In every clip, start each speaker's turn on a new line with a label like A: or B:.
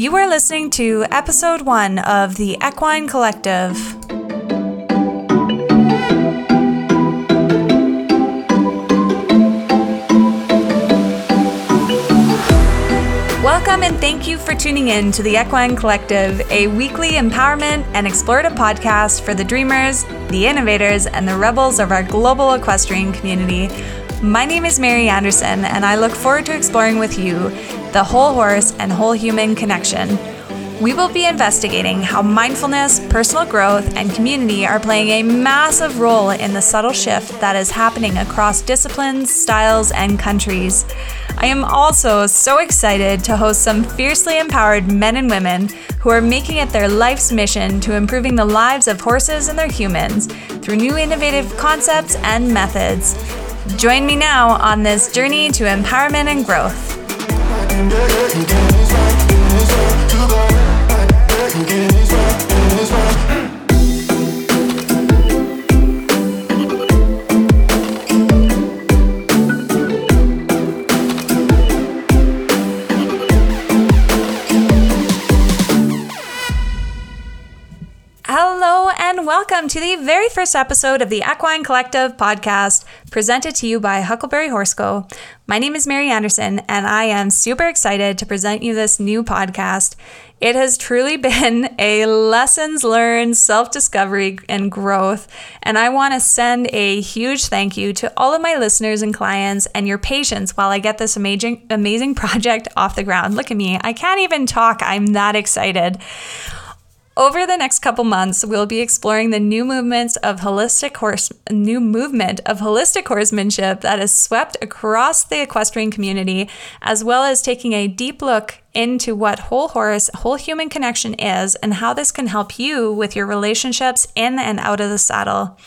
A: You are listening to episode one of the Equine Collective. Welcome and thank you for tuning in to the Equine Collective, a weekly empowerment and explorative podcast for the dreamers, the innovators, and the rebels of our global equestrian community. My name is Mary Anderson, and I look forward to exploring with you the whole horse and whole human connection. We will be investigating how mindfulness, personal growth, and community are playing a massive role in the subtle shift that is happening across disciplines, styles, and countries. I am also so excited to host some fiercely empowered men and women who are making it their life's mission to improving the lives of horses and their humans through new innovative concepts and methods. Join me now on this journey to empowerment and growth. Hello welcome to the very first episode of the Equine Collective podcast presented to you by Huckleberry Horse Co. My name is Mary Anderson and I am super excited to present you this new podcast. It has truly been a lessons learned, self discovery, and growth. And I want to send a huge thank you to all of my listeners and clients and your patience while I get this amazing, amazing project off the ground. Look at me, I can't even talk. I'm that excited. Over the next couple months, we'll be exploring the new movements of holistic horse new movement of holistic horsemanship that has swept across the equestrian community, as well as taking a deep look into what whole horse, whole human connection is and how this can help you with your relationships in and out of the saddle.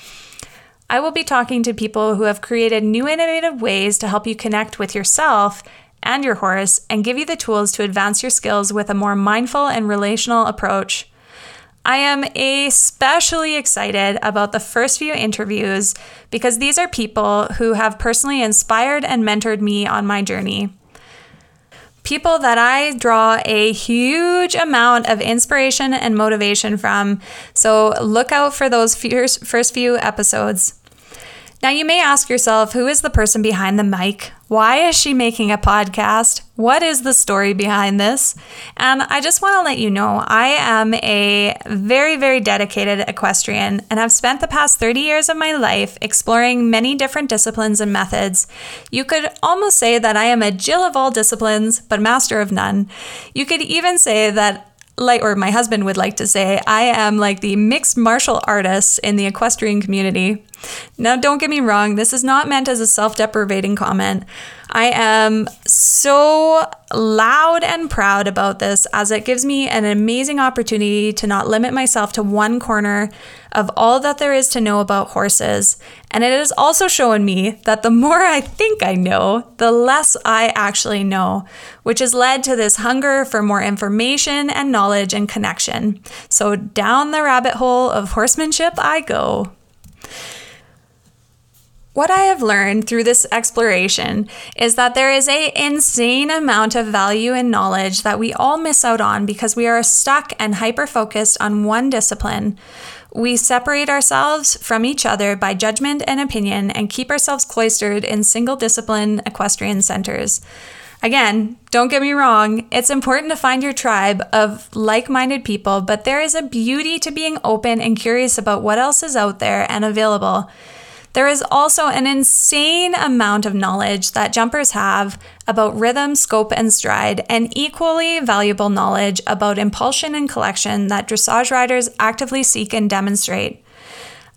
A: I will be talking to people who have created new innovative ways to help you connect with yourself and your horse and give you the tools to advance your skills with a more mindful and relational approach. I am especially excited about the first few interviews because these are people who have personally inspired and mentored me on my journey. People that I draw a huge amount of inspiration and motivation from. So look out for those first few episodes. Now, you may ask yourself who is the person behind the mic? Why is she making a podcast? What is the story behind this? And I just want to let you know I am a very, very dedicated equestrian and I've spent the past 30 years of my life exploring many different disciplines and methods. You could almost say that I am a Jill of all disciplines, but master of none. You could even say that like or my husband would like to say i am like the mixed martial artist in the equestrian community. Now don't get me wrong this is not meant as a self-deprecating comment I am so loud and proud about this as it gives me an amazing opportunity to not limit myself to one corner of all that there is to know about horses. And it has also shown me that the more I think I know, the less I actually know, which has led to this hunger for more information and knowledge and connection. So down the rabbit hole of horsemanship I go. What I have learned through this exploration is that there is a insane amount of value and knowledge that we all miss out on because we are stuck and hyper focused on one discipline. We separate ourselves from each other by judgment and opinion and keep ourselves cloistered in single discipline equestrian centers. Again, don't get me wrong, it's important to find your tribe of like minded people, but there is a beauty to being open and curious about what else is out there and available. There is also an insane amount of knowledge that jumpers have about rhythm, scope, and stride, and equally valuable knowledge about impulsion and collection that dressage riders actively seek and demonstrate.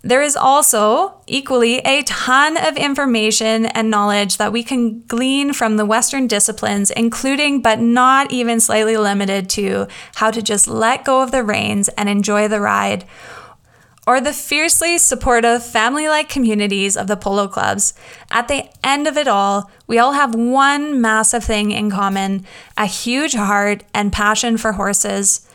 A: There is also equally a ton of information and knowledge that we can glean from the Western disciplines, including but not even slightly limited to how to just let go of the reins and enjoy the ride or the fiercely supportive family like communities of the polo clubs. At the end of it all, we all have one massive thing in common a huge heart and passion for horses.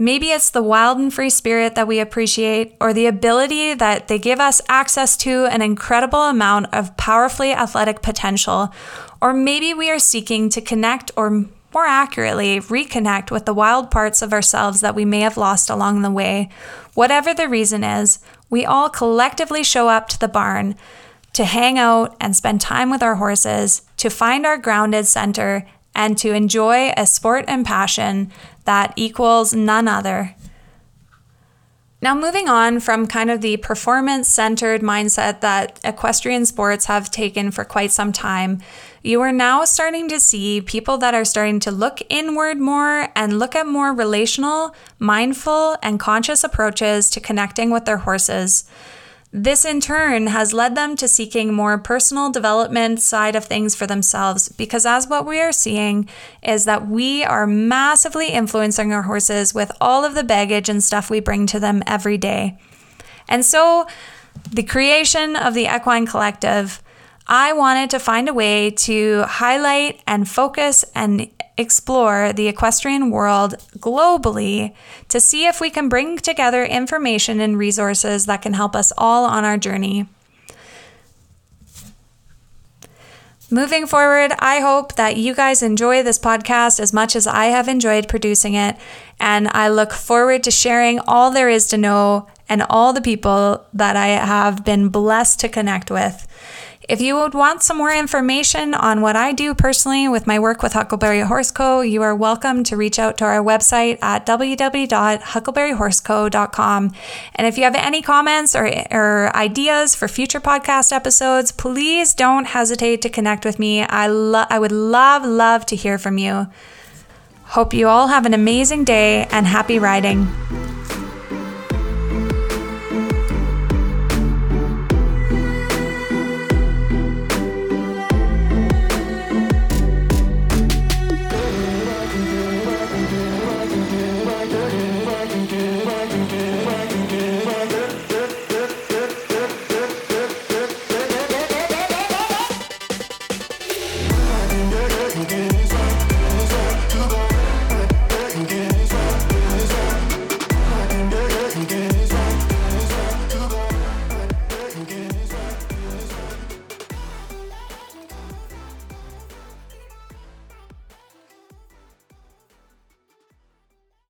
A: Maybe it's the wild and free spirit that we appreciate, or the ability that they give us access to an incredible amount of powerfully athletic potential, or maybe we are seeking to connect or more accurately, reconnect with the wild parts of ourselves that we may have lost along the way. Whatever the reason is, we all collectively show up to the barn to hang out and spend time with our horses, to find our grounded center, and to enjoy a sport and passion that equals none other. Now, moving on from kind of the performance centered mindset that equestrian sports have taken for quite some time, you are now starting to see people that are starting to look inward more and look at more relational, mindful, and conscious approaches to connecting with their horses. This in turn has led them to seeking more personal development side of things for themselves because as what we are seeing is that we are massively influencing our horses with all of the baggage and stuff we bring to them every day. And so the creation of the Equine Collective I wanted to find a way to highlight and focus and explore the equestrian world globally to see if we can bring together information and resources that can help us all on our journey. Moving forward, I hope that you guys enjoy this podcast as much as I have enjoyed producing it. And I look forward to sharing all there is to know and all the people that I have been blessed to connect with. If you would want some more information on what I do personally with my work with Huckleberry Horse Co., you are welcome to reach out to our website at www.huckleberryhorseco.com. And if you have any comments or, or ideas for future podcast episodes, please don't hesitate to connect with me. I, lo- I would love, love to hear from you. Hope you all have an amazing day and happy riding.